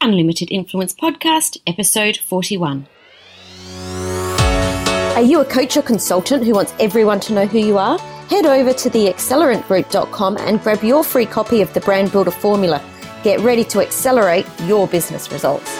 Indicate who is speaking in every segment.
Speaker 1: Unlimited Influence Podcast, episode 41.
Speaker 2: Are you a coach or consultant who wants everyone to know who you are? Head over to theaccelerantgroup.com and grab your free copy of the Brand Builder Formula. Get ready to accelerate your business results.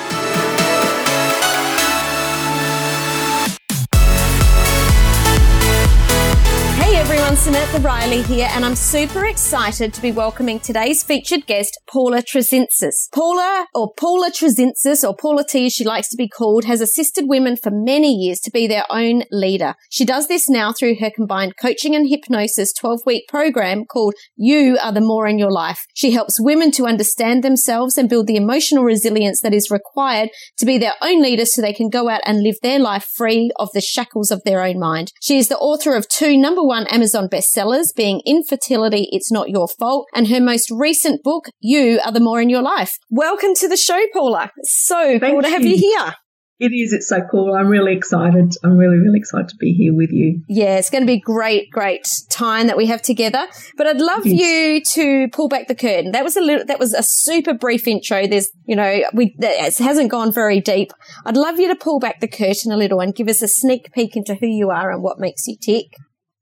Speaker 2: Samantha Riley here, and I'm super excited to be welcoming today's featured guest, Paula Tresintsis. Paula, or Paula Tresintsis, or Paula T as she likes to be called, has assisted women for many years to be their own leader. She does this now through her combined coaching and hypnosis 12 week program called You Are the More in Your Life. She helps women to understand themselves and build the emotional resilience that is required to be their own leader so they can go out and live their life free of the shackles of their own mind. She is the author of two number one Amazon bestsellers being Infertility, It's Not Your Fault, and her most recent book, You Are the More in Your Life. Welcome to the show, Paula. so Thank cool to have you here.
Speaker 3: It is. It's so cool. I'm really excited. I'm really, really excited to be here with you.
Speaker 2: Yeah, it's going to be great, great time that we have together. But I'd love yes. you to pull back the curtain. That was a little, that was a super brief intro. There's, you know, we, it hasn't gone very deep. I'd love you to pull back the curtain a little and give us a sneak peek into who you are and what makes you tick.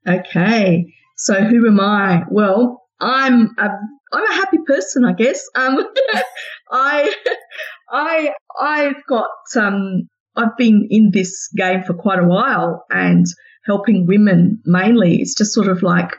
Speaker 3: Okay. So who am I? Well, I'm a I'm a happy person, I guess. Um, I I I've got um I've been in this game for quite a while and helping women mainly. It's just sort of like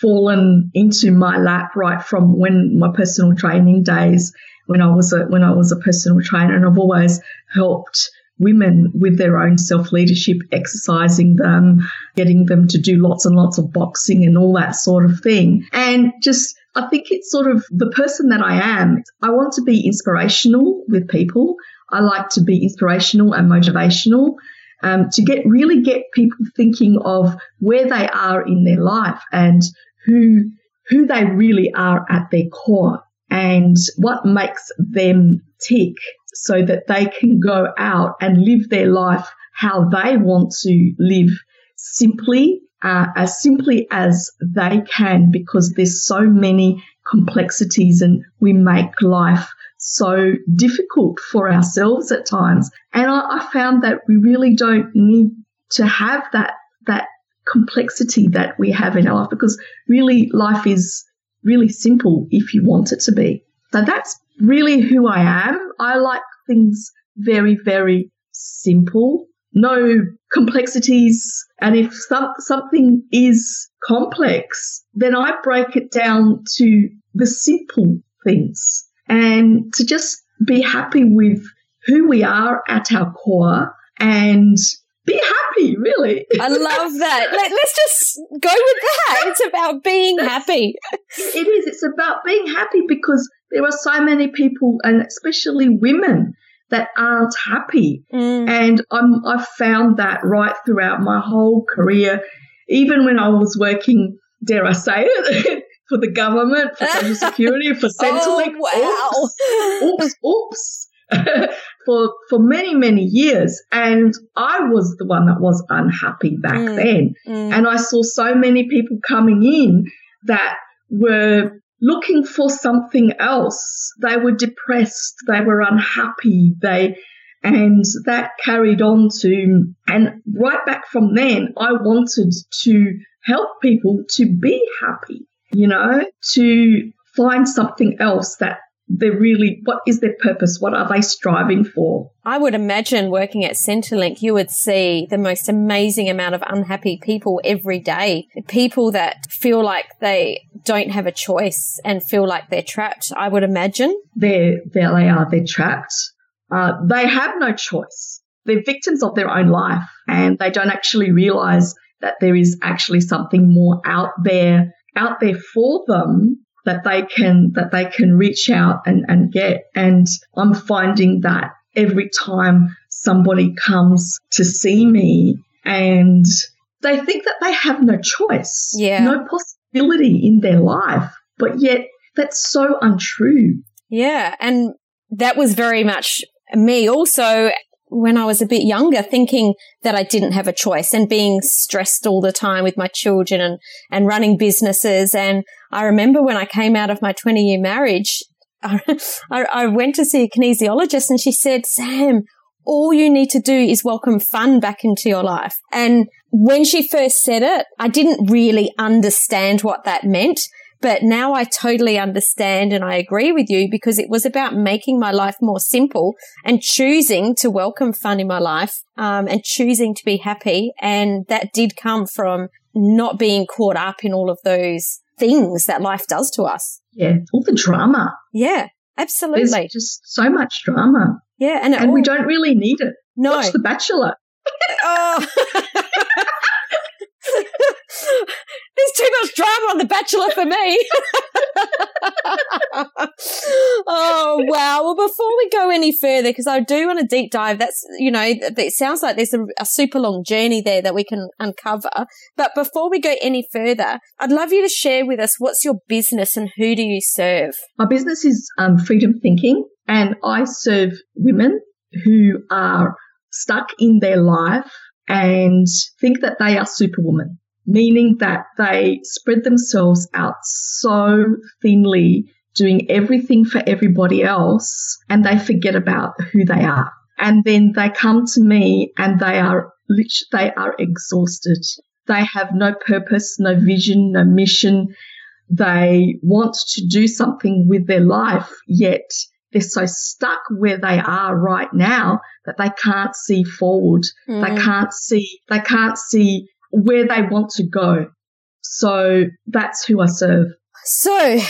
Speaker 3: fallen into my lap right from when my personal training days when I was a when I was a personal trainer and I've always helped women with their own self leadership, exercising them, getting them to do lots and lots of boxing and all that sort of thing. And just, I think it's sort of the person that I am. I want to be inspirational with people. I like to be inspirational and motivational. Um, to get really get people thinking of where they are in their life and who who they really are at their core and what makes them tick so that they can go out and live their life how they want to live simply, uh, as simply as they can, because there's so many complexities and we make life so difficult for ourselves at times. And I, I found that we really don't need to have that, that complexity that we have in our life because really life is really simple if you want it to be. So that's really who I am. I like things very, very simple, no complexities. And if some, something is complex, then I break it down to the simple things and to just be happy with who we are at our core and be happy, really.
Speaker 2: I love that. Let, us just go with that. It's about being happy.
Speaker 3: it is. It's about being happy because there are so many people, and especially women, that aren't happy. Mm. And I'm, I've found that right throughout my whole career, even when I was working, dare I say it, for the government, for social security, for Centrelink.
Speaker 2: Oh,
Speaker 3: wow. Oops, oops, oops. for for many many years and i was the one that was unhappy back mm, then mm. and i saw so many people coming in that were looking for something else. They were depressed they were unhappy they and that carried on to and right back from then i wanted to help people to be happy you know to find something else that they're really, what is their purpose? What are they striving for?
Speaker 2: I would imagine working at Centrelink, you would see the most amazing amount of unhappy people every day. People that feel like they don't have a choice and feel like they're trapped. I would imagine.
Speaker 3: They're, there they are. They're trapped. Uh, they have no choice. They're victims of their own life and they don't actually realize that there is actually something more out there, out there for them that they can that they can reach out and, and get. And I'm finding that every time somebody comes to see me and they think that they have no choice,
Speaker 2: yeah.
Speaker 3: no possibility in their life, but yet that's so untrue.
Speaker 2: Yeah. And that was very much me also when I was a bit younger, thinking that I didn't have a choice and being stressed all the time with my children and, and running businesses. And I remember when I came out of my 20 year marriage, I, I went to see a kinesiologist and she said, Sam, all you need to do is welcome fun back into your life. And when she first said it, I didn't really understand what that meant. But now I totally understand and I agree with you because it was about making my life more simple and choosing to welcome fun in my life um, and choosing to be happy. And that did come from not being caught up in all of those things that life does to us.
Speaker 3: Yeah, all the drama.
Speaker 2: Yeah, absolutely.
Speaker 3: There's just so much drama.
Speaker 2: Yeah, and,
Speaker 3: and all, we don't really need it.
Speaker 2: No,
Speaker 3: Watch The Bachelor.
Speaker 2: oh. There's too much drama on The Bachelor for me. oh, wow. Well, before we go any further, because I do want to deep dive, that's, you know, it sounds like there's a, a, super long journey there that we can uncover. But before we go any further, I'd love you to share with us what's your business and who do you serve?
Speaker 3: My business is um, Freedom Thinking, and I serve women who are stuck in their life and think that they are superwoman meaning that they spread themselves out so thinly, doing everything for everybody else, and they forget about who they are. And then they come to me and they are they are exhausted. They have no purpose, no vision, no mission. They want to do something with their life, yet they're so stuck where they are right now that they can't see forward. Mm. They can't see, they can't see where they want to go. So that's who I serve.
Speaker 2: So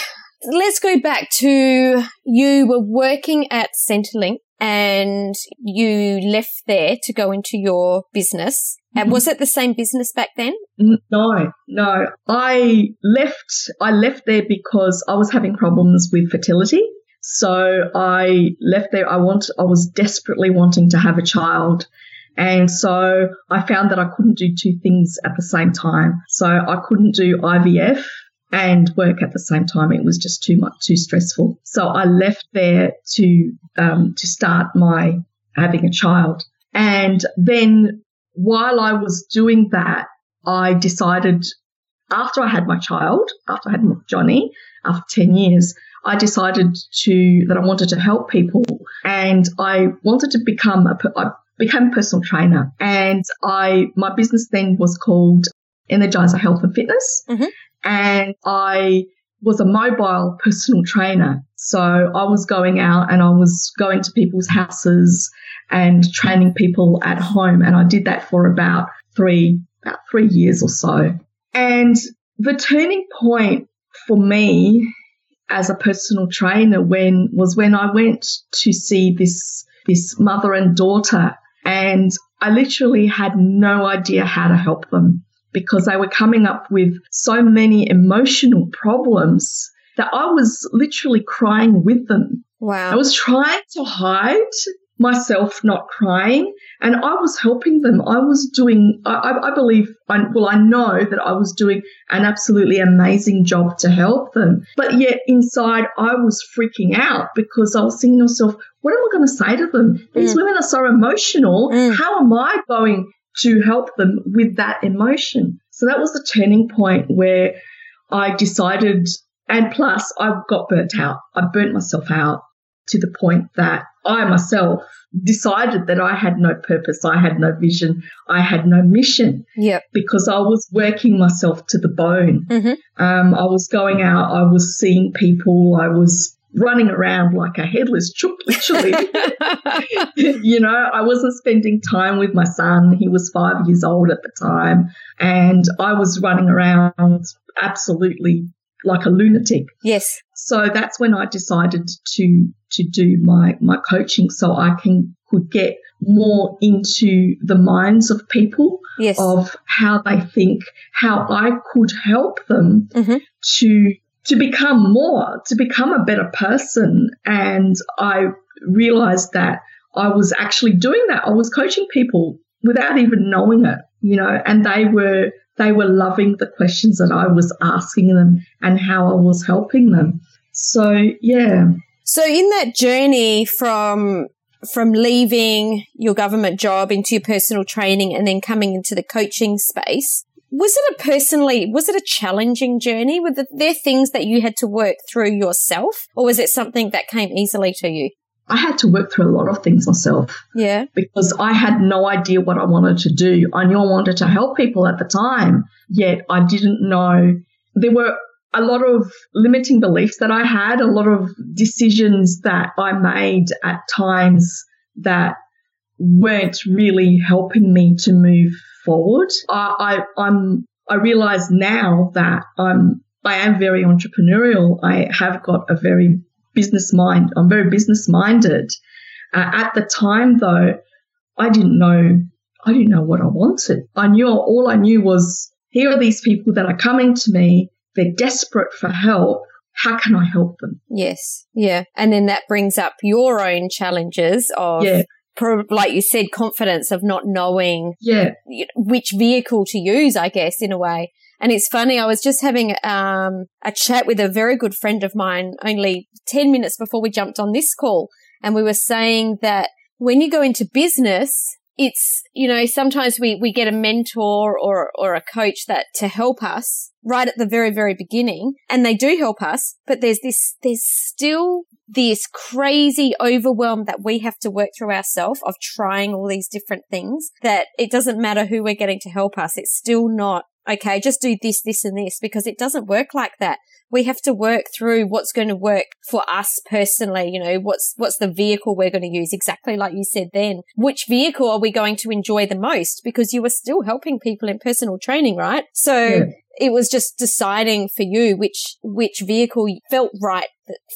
Speaker 2: let's go back to you were working at Centrelink and you left there to go into your business. And mm-hmm. was it the same business back then?
Speaker 3: No, no. I left, I left there because I was having problems with fertility. So I left there. I want, I was desperately wanting to have a child and so I found that I couldn't do two things at the same time. So I couldn't do IVF and work at the same time. It was just too much, too stressful. So I left there to, um, to start my having a child. And then while I was doing that, I decided after I had my child, after I had Johnny, after 10 years, I decided to, that I wanted to help people and I wanted to become a, I became a personal trainer and I, my business then was called Energizer Health and Fitness. Mm-hmm. And I was a mobile personal trainer. So I was going out and I was going to people's houses and training people at home. And I did that for about three, about three years or so. And the turning point for me as a personal trainer when was when I went to see this this mother and daughter and I literally had no idea how to help them because they were coming up with so many emotional problems that I was literally crying with them.
Speaker 2: Wow.
Speaker 3: I was trying to hide myself not crying and I was helping them. I was doing, I, I believe, I, well, I know that I was doing an absolutely amazing job to help them. But yet inside I was freaking out because I was thinking to myself, what am I going to say to them? These mm. women are so emotional. Mm. How am I going to help them with that emotion? So that was the turning point where I decided, and plus I got burnt out. I burnt myself out to the point that I myself decided that I had no purpose, I had no vision, I had no mission.
Speaker 2: Yep.
Speaker 3: Because I was working myself to the bone.
Speaker 2: Mm-hmm.
Speaker 3: Um, I was going out, I was seeing people, I was running around like a headless chook, literally. you know, I wasn't spending time with my son. He was five years old at the time. And I was running around absolutely like a lunatic.
Speaker 2: Yes.
Speaker 3: So that's when I decided to to do my my coaching so I can could get more into the minds of people
Speaker 2: yes.
Speaker 3: of how they think, how I could help them
Speaker 2: mm-hmm.
Speaker 3: to to become more, to become a better person. And I realized that I was actually doing that. I was coaching people without even knowing it, you know, and they were they were loving the questions that I was asking them and how I was helping them. So, yeah.
Speaker 2: So in that journey from from leaving your government job into your personal training and then coming into the coaching space, was it a personally, was it a challenging journey? Were there things that you had to work through yourself or was it something that came easily to you?
Speaker 3: I had to work through a lot of things myself.
Speaker 2: Yeah.
Speaker 3: Because I had no idea what I wanted to do. I knew I wanted to help people at the time, yet I didn't know. There were a lot of limiting beliefs that I had, a lot of decisions that I made at times that weren't really helping me to move forward. I, I I'm I realize now that I'm I am very entrepreneurial. I have got a very business mind. I'm very business minded. Uh, at the time, though, I didn't know. I didn't know what I wanted. I knew all I knew was here are these people that are coming to me. They're desperate for help. How can I help them?
Speaker 2: Yes. Yeah. And then that brings up your own challenges of yeah like you said, confidence of not knowing
Speaker 3: yeah.
Speaker 2: which vehicle to use, I guess, in a way. And it's funny, I was just having um, a chat with a very good friend of mine only 10 minutes before we jumped on this call. And we were saying that when you go into business, it's, you know, sometimes we, we get a mentor or, or a coach that to help us right at the very, very beginning. And they do help us, but there's this, there's still this crazy overwhelm that we have to work through ourselves of trying all these different things that it doesn't matter who we're getting to help us. It's still not okay, just do this, this and this because it doesn't work like that. We have to work through what's going to work for us personally. You know, what's, what's the vehicle we're going to use? Exactly like you said then. Which vehicle are we going to enjoy the most? Because you were still helping people in personal training, right? So yeah. it was just deciding for you which, which vehicle felt right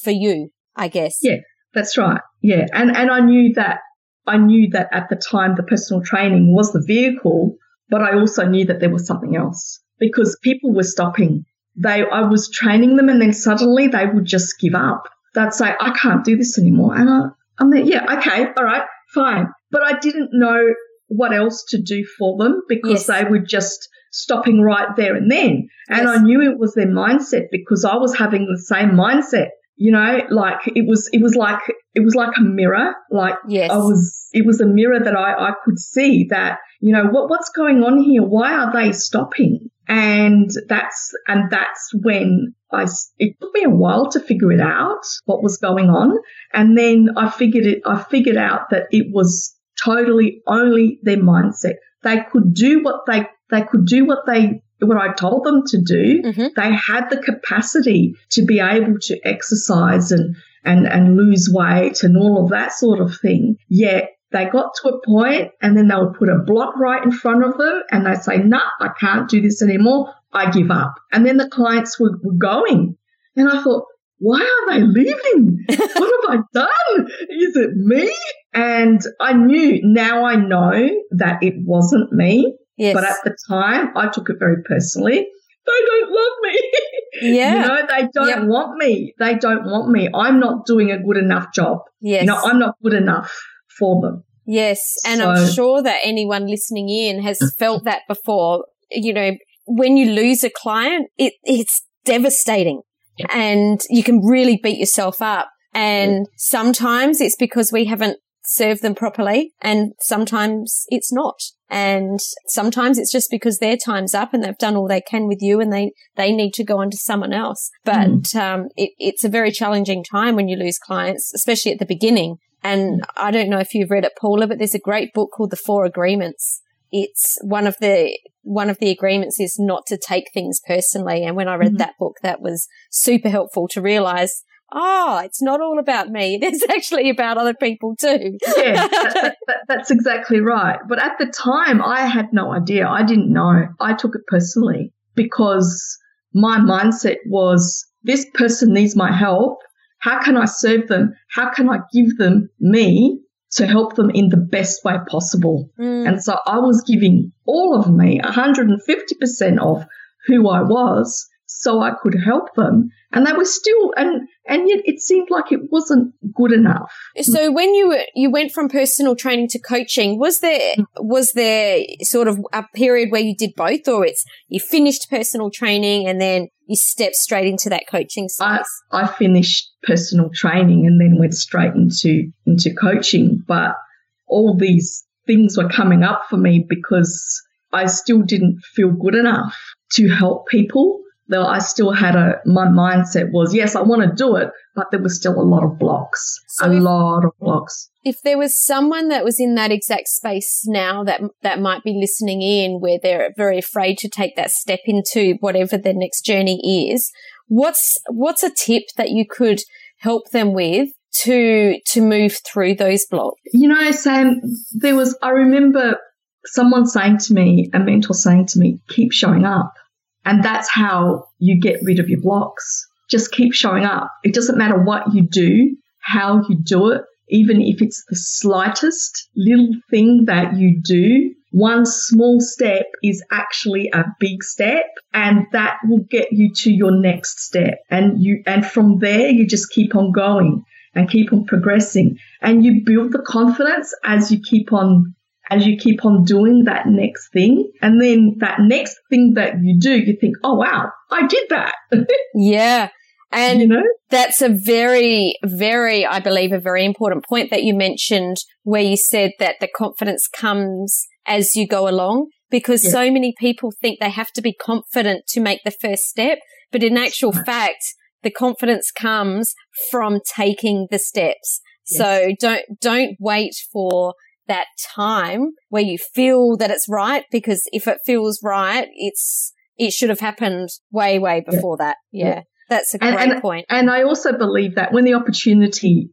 Speaker 2: for you. I guess.
Speaker 3: Yeah, that's right. Yeah. And, and I knew that, I knew that at the time the personal training was the vehicle, but I also knew that there was something else because people were stopping. They, I was training them and then suddenly they would just give up. They'd say, I can't do this anymore. And I, I'm there, yeah, okay, all right, fine. But I didn't know what else to do for them because yes. they were just stopping right there and then. And yes. I knew it was their mindset because I was having the same mindset you know like it was it was like it was like a mirror like
Speaker 2: yes.
Speaker 3: i was it was a mirror that i i could see that you know what what's going on here? Why are they stopping? And that's and that's when i it took me a while to figure it out what was going on. And then i figured it i figured out that it was totally only their mindset. They could do what they they could do what they what I told them to do, mm-hmm. they had the capacity to be able to exercise and, and, and lose weight and all of that sort of thing. Yet they got to a point and then they would put a block right in front of them and they'd say, nah, I can't do this anymore. I give up. And then the clients were, were going. And I thought, why are they leaving? what have I done? Is it me? And I knew, now I know that it wasn't me.
Speaker 2: Yes.
Speaker 3: But at the time, I took it very personally. They don't love me.
Speaker 2: Yeah.
Speaker 3: you know, they don't yep. want me. They don't want me. I'm not doing a good enough job.
Speaker 2: Yes.
Speaker 3: You know, I'm not good enough for them.
Speaker 2: Yes. And so, I'm sure that anyone listening in has felt that before. You know, when you lose a client, it, it's devastating and you can really beat yourself up. And sometimes it's because we haven't serve them properly and sometimes it's not. And sometimes it's just because their time's up and they've done all they can with you and they, they need to go on to someone else. But, mm. um, it, it's a very challenging time when you lose clients, especially at the beginning. And I don't know if you've read it, Paula, but there's a great book called The Four Agreements. It's one of the, one of the agreements is not to take things personally. And when I read mm. that book, that was super helpful to realize oh, it's not all about me. It is actually about other people too.
Speaker 3: yeah, that, that, that's exactly right. But at the time, I had no idea. I didn't know. I took it personally because my mindset was this person needs my help. How can I serve them? How can I give them me to help them in the best way possible? Mm. And so I was giving all of me, 150% of who I was so I could help them. And they were still, and, and yet it seemed like it wasn't good enough.
Speaker 2: So when you were, you went from personal training to coaching, was there, was there sort of a period where you did both or it's, you finished personal training and then you stepped straight into that coaching space?
Speaker 3: I, I finished personal training and then went straight into, into coaching, but all these things were coming up for me because I still didn't feel good enough to help people. Though I still had a, my mindset was, yes, I want to do it, but there was still a lot of blocks,
Speaker 2: So
Speaker 3: a
Speaker 2: if-
Speaker 3: lot of blocks.
Speaker 2: if there was someone that was in that exact space now that that might be listening in where they're very afraid to take that step into whatever their next journey is what's what's a tip that you could help them with to to move through those blocks
Speaker 3: You know, Sam, there was, I remember someone saying to me, a mentor saying to me, keep showing up. And that's how you get rid of your blocks. Just keep showing up. It doesn't matter what you do, how you do it, even if it's the slightest little thing that you do. One small step is actually a big step and that will get you to your next step. And you, and from there, you just keep on going and keep on progressing and you build the confidence as you keep on as you keep on doing that next thing and then that next thing that you do you think oh wow i did that
Speaker 2: yeah and
Speaker 3: you know
Speaker 2: That's a very, very, I believe, a very important point that you mentioned where you said that the confidence comes as you go along because
Speaker 3: Yeah.
Speaker 2: so many people think they have to be confident to make the first step. But in actual
Speaker 3: Right.
Speaker 2: fact, the confidence comes from taking the steps. So don't, don't wait for that time where you feel that it's right because if it feels right, it's, it should have happened way, way
Speaker 3: Yeah.
Speaker 2: before that. Yeah.
Speaker 3: Yeah.
Speaker 2: That's a
Speaker 3: And-
Speaker 2: great point.
Speaker 3: and i also believe that when the opportunity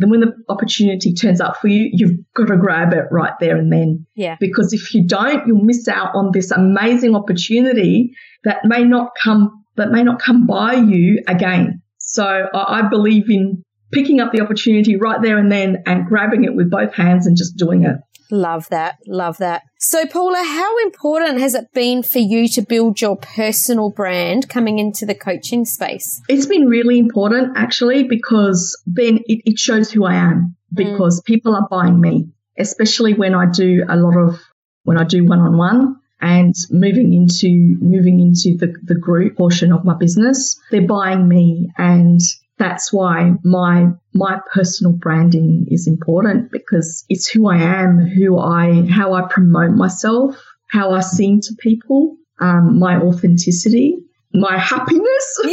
Speaker 3: then when the opportunity turns up for you you've got to grab it right there and then
Speaker 2: Yeah.
Speaker 3: because if you don't you'll miss out on this amazing opportunity that may not come that may not come by you again so i, I believe in picking up the opportunity right there and then and grabbing it with both hands and just doing it
Speaker 2: Love that. Love that. So, Paula, how important has it been for you to build your personal brand coming into the coaching space?
Speaker 3: It's been really important actually because then it, it shows who I am mm. because people are buying me, especially when I do a lot of when I do one on one and moving into moving into the, the group portion of my business. They're buying me and that's why my my personal branding is important because it's who I am, who I how I promote myself, how I seem to people, um, my authenticity, my happiness.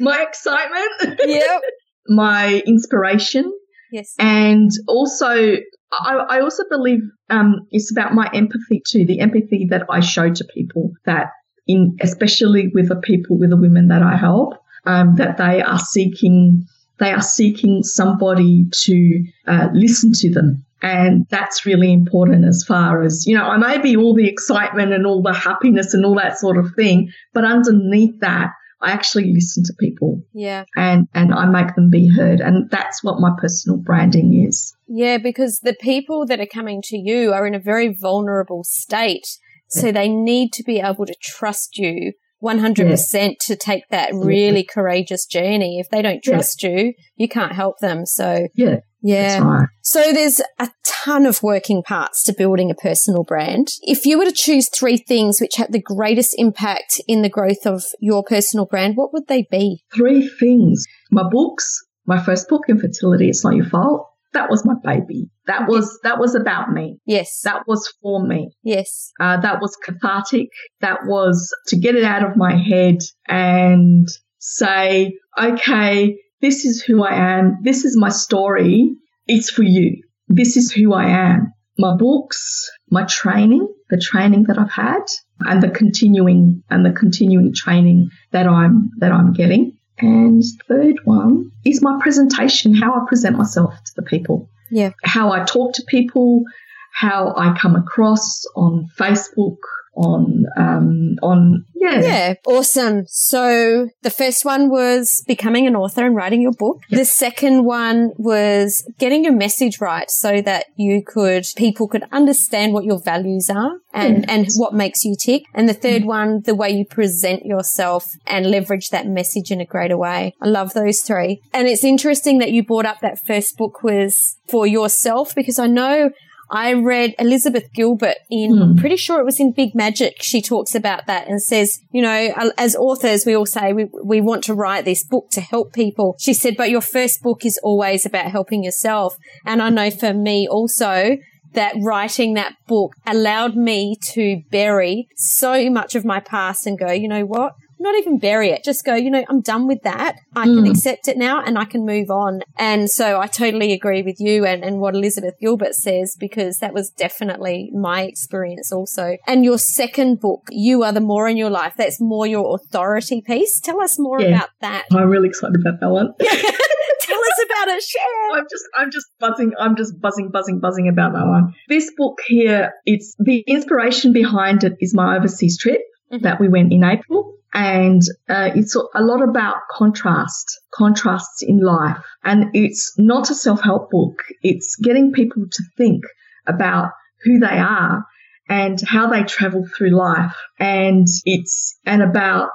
Speaker 3: my excitement,
Speaker 2: yep.
Speaker 3: my inspiration,
Speaker 2: Yes.
Speaker 3: and also I, I also believe um, it's about my empathy too. The empathy that I show to people that in especially with the people with the women that I help, um, that they are seeking they are seeking somebody to uh, listen to them. And that's really important as far as, you know, I may be all the excitement and all the happiness and all that sort of thing, but underneath that, I actually listen to people
Speaker 2: Yeah.
Speaker 3: and and I make them be heard and that's what my personal branding is.
Speaker 2: Yeah, because the people that are coming to you are in a very vulnerable state. So they need to be able to trust you 100% to take that really courageous journey. If they don't
Speaker 3: Yeah.
Speaker 2: trust you, you can't help them. So
Speaker 3: Yeah,
Speaker 2: yeah.
Speaker 3: right.
Speaker 2: So there's a ton of working parts to building a personal brand. If you were to choose three things which had the greatest impact in the growth of your personal brand, what would they be?
Speaker 3: Three things. My books, my first book, Infertility, It's Not Your Fault. That was my baby. That was that was about me.
Speaker 2: Yes.
Speaker 3: That was for me.
Speaker 2: yes.
Speaker 3: Uh, that was cathartic. That was to get it out of my head and say, okay, this is who I am. This is my story. It's for you. This is who I am. My books, my training, the training that I've had and the continuing and the continuing training that I'm, that I'm getting. And third one is my presentation, how I present myself to the people
Speaker 2: Yeah.
Speaker 3: how I talk to people, how I come across on Facebook, on um, on yeah,
Speaker 2: Yeah, awesome. So the first one was becoming an author and writing your book. The second one was getting your message right so that you could, people could understand what your values are and, and what makes you tick. And the third one, the way you present yourself and leverage that message in a greater way. I love those three. And it's interesting that you brought up that first book was for yourself because I know I read Elizabeth Gilbert in,
Speaker 3: Hmm.
Speaker 2: pretty sure it was in Big Magic. She talks about that and says, you know, as authors, we all say we, we want to write this book to help people. She said, but your first book is always about helping yourself. And I know for me also, that writing that book allowed me to bury so much of my past and go, you know what? Not even bury it. Just go, you know, I'm done with that. I can mm. accept it now and I can move on. And so I totally agree with you and, and what Elizabeth Gilbert says, because that was definitely my experience also. And your second book, You Are the More in Your Life, that's more your authority piece. Tell us more yeah. about that.
Speaker 3: I'm really excited about that one.
Speaker 2: Tell us about it, share.
Speaker 3: I'm just, I'm just buzzing. I'm just buzzing, buzzing, buzzing about that one. This book here, it's the inspiration behind it is my overseas trip mm-hmm. that we went in April and uh, it's a lot about contrast, contrasts in life. And it's not a self-help book. It's getting people to think about who they are and how they travel through life. And it's and about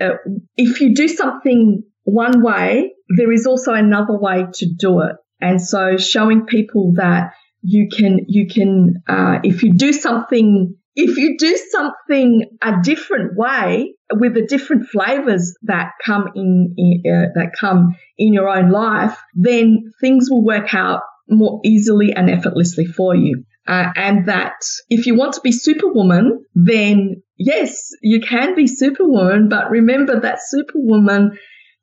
Speaker 3: uh, if you do something one way, there is also another way to do it. And so showing people that you can you can uh, if you do something if you do something a different way with the different flavors that come in, in uh, that come in your own life, then things will work out more easily and effortlessly for you. Uh, and that if you want to be superwoman, then yes, you can be superwoman, but remember that superwoman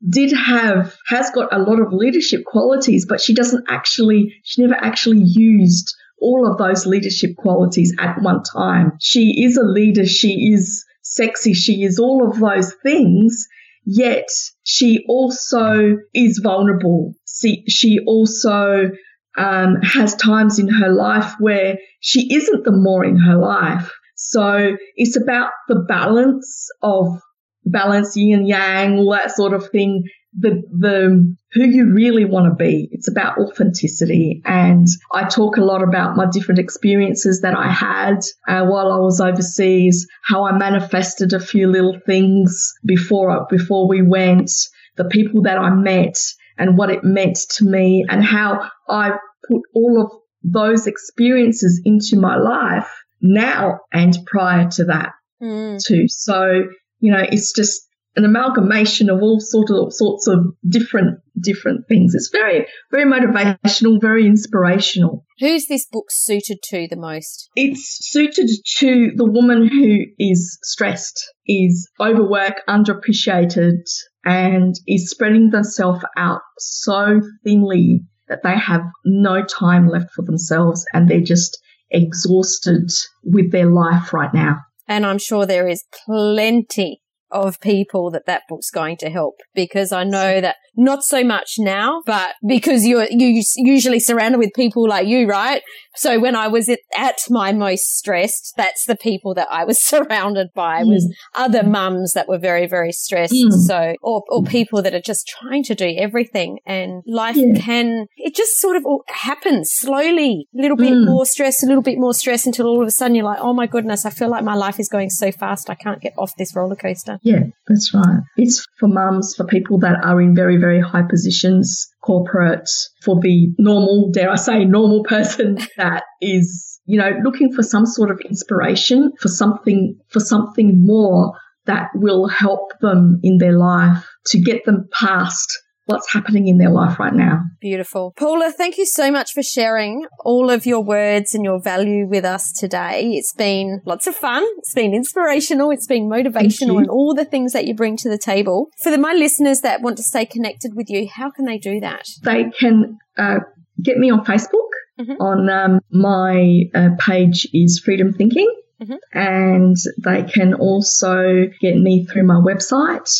Speaker 3: did have, has got a lot of leadership qualities, but she doesn't actually, she never actually used all of those leadership qualities at one time. She is a leader. She is sexy. She is all of those things. Yet she also is vulnerable. She, she also um, has times in her life where she isn't the more in her life. So it's about the balance of balance, yin and yang, all that sort of thing, the the who you really want to be. It's about authenticity, and I talk a lot about my different experiences that I had uh, while I was overseas, how I manifested a few little things before before we went, the people that I met, and what it meant to me, and how I put all of those experiences into my life now and prior to that mm. too. So you know, it's just an amalgamation of all sort of sorts of different different things. It's very very motivational, very inspirational.
Speaker 2: Who's this book suited to the most?
Speaker 3: It's suited to the woman who is stressed, is overworked, underappreciated, and is spreading themselves out so thinly that they have no time left for themselves and they're just exhausted with their life right now.
Speaker 2: And I'm sure there is plenty of people that that book's going to help because I know that not so much now, but because you're you usually surrounded with people like you, right? So when I was at, my most stressed, that's the people that I was surrounded by mm. was other mums that were very very stressed. Mm. So or or people that are just trying to do everything, and life yeah. can it just sort of happens slowly, a little bit mm. more stress, a little bit more stress, until all of a sudden you're like, oh my goodness, I feel like my life is going so fast, I can't get off this roller coaster.
Speaker 3: Yeah, that's right. It's for mums, for people that are in very very high positions, corporate, for the normal, dare I say, normal person that is, you know, looking for some sort of inspiration for something, for something more that will help them in their life to get them past what's happening in their life right now.
Speaker 2: Beautiful. Paula, thank you so much for sharing all of your words and your value with us today. It's been lots of fun. It's been inspirational. It's been motivational and all the things that you bring to the table. For the, my listeners that want to stay connected with you, how can they do that?
Speaker 3: They can uh, get me on Facebook. Mm-hmm. On um, my uh, page is Freedom Thinking. Mm-hmm. And they can also get me through my website,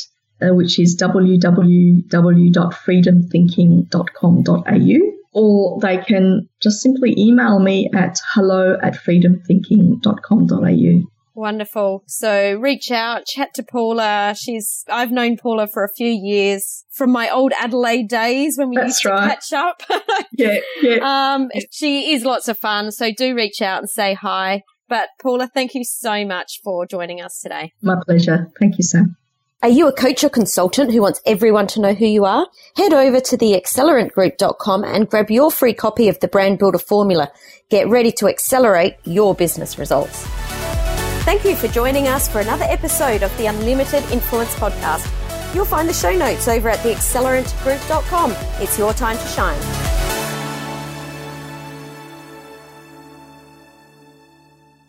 Speaker 3: uh, which is www.freedomthinking.com.au. Or they can just simply email me at hello at freedomthinking.com.au.
Speaker 2: Wonderful. So reach out, chat to Paula. She's, I've known Paula for a few years from my old Adelaide days when we That's used to right. catch up.
Speaker 3: yeah, yeah.
Speaker 2: Um, she is lots of fun. So do reach out and say hi. But Paula, thank you so much for joining us today.
Speaker 3: My pleasure. Thank you, Sam.
Speaker 1: Are you a coach or consultant who wants everyone to know who you are? Head over to theaccelerantgroup.com and grab your free copy of the Brand Builder Formula. Get ready to accelerate your business results. Thank you for joining us for another episode of the Unlimited Influence Podcast. You'll find the show notes over at theaccelerantgroup.com. It's your time to shine.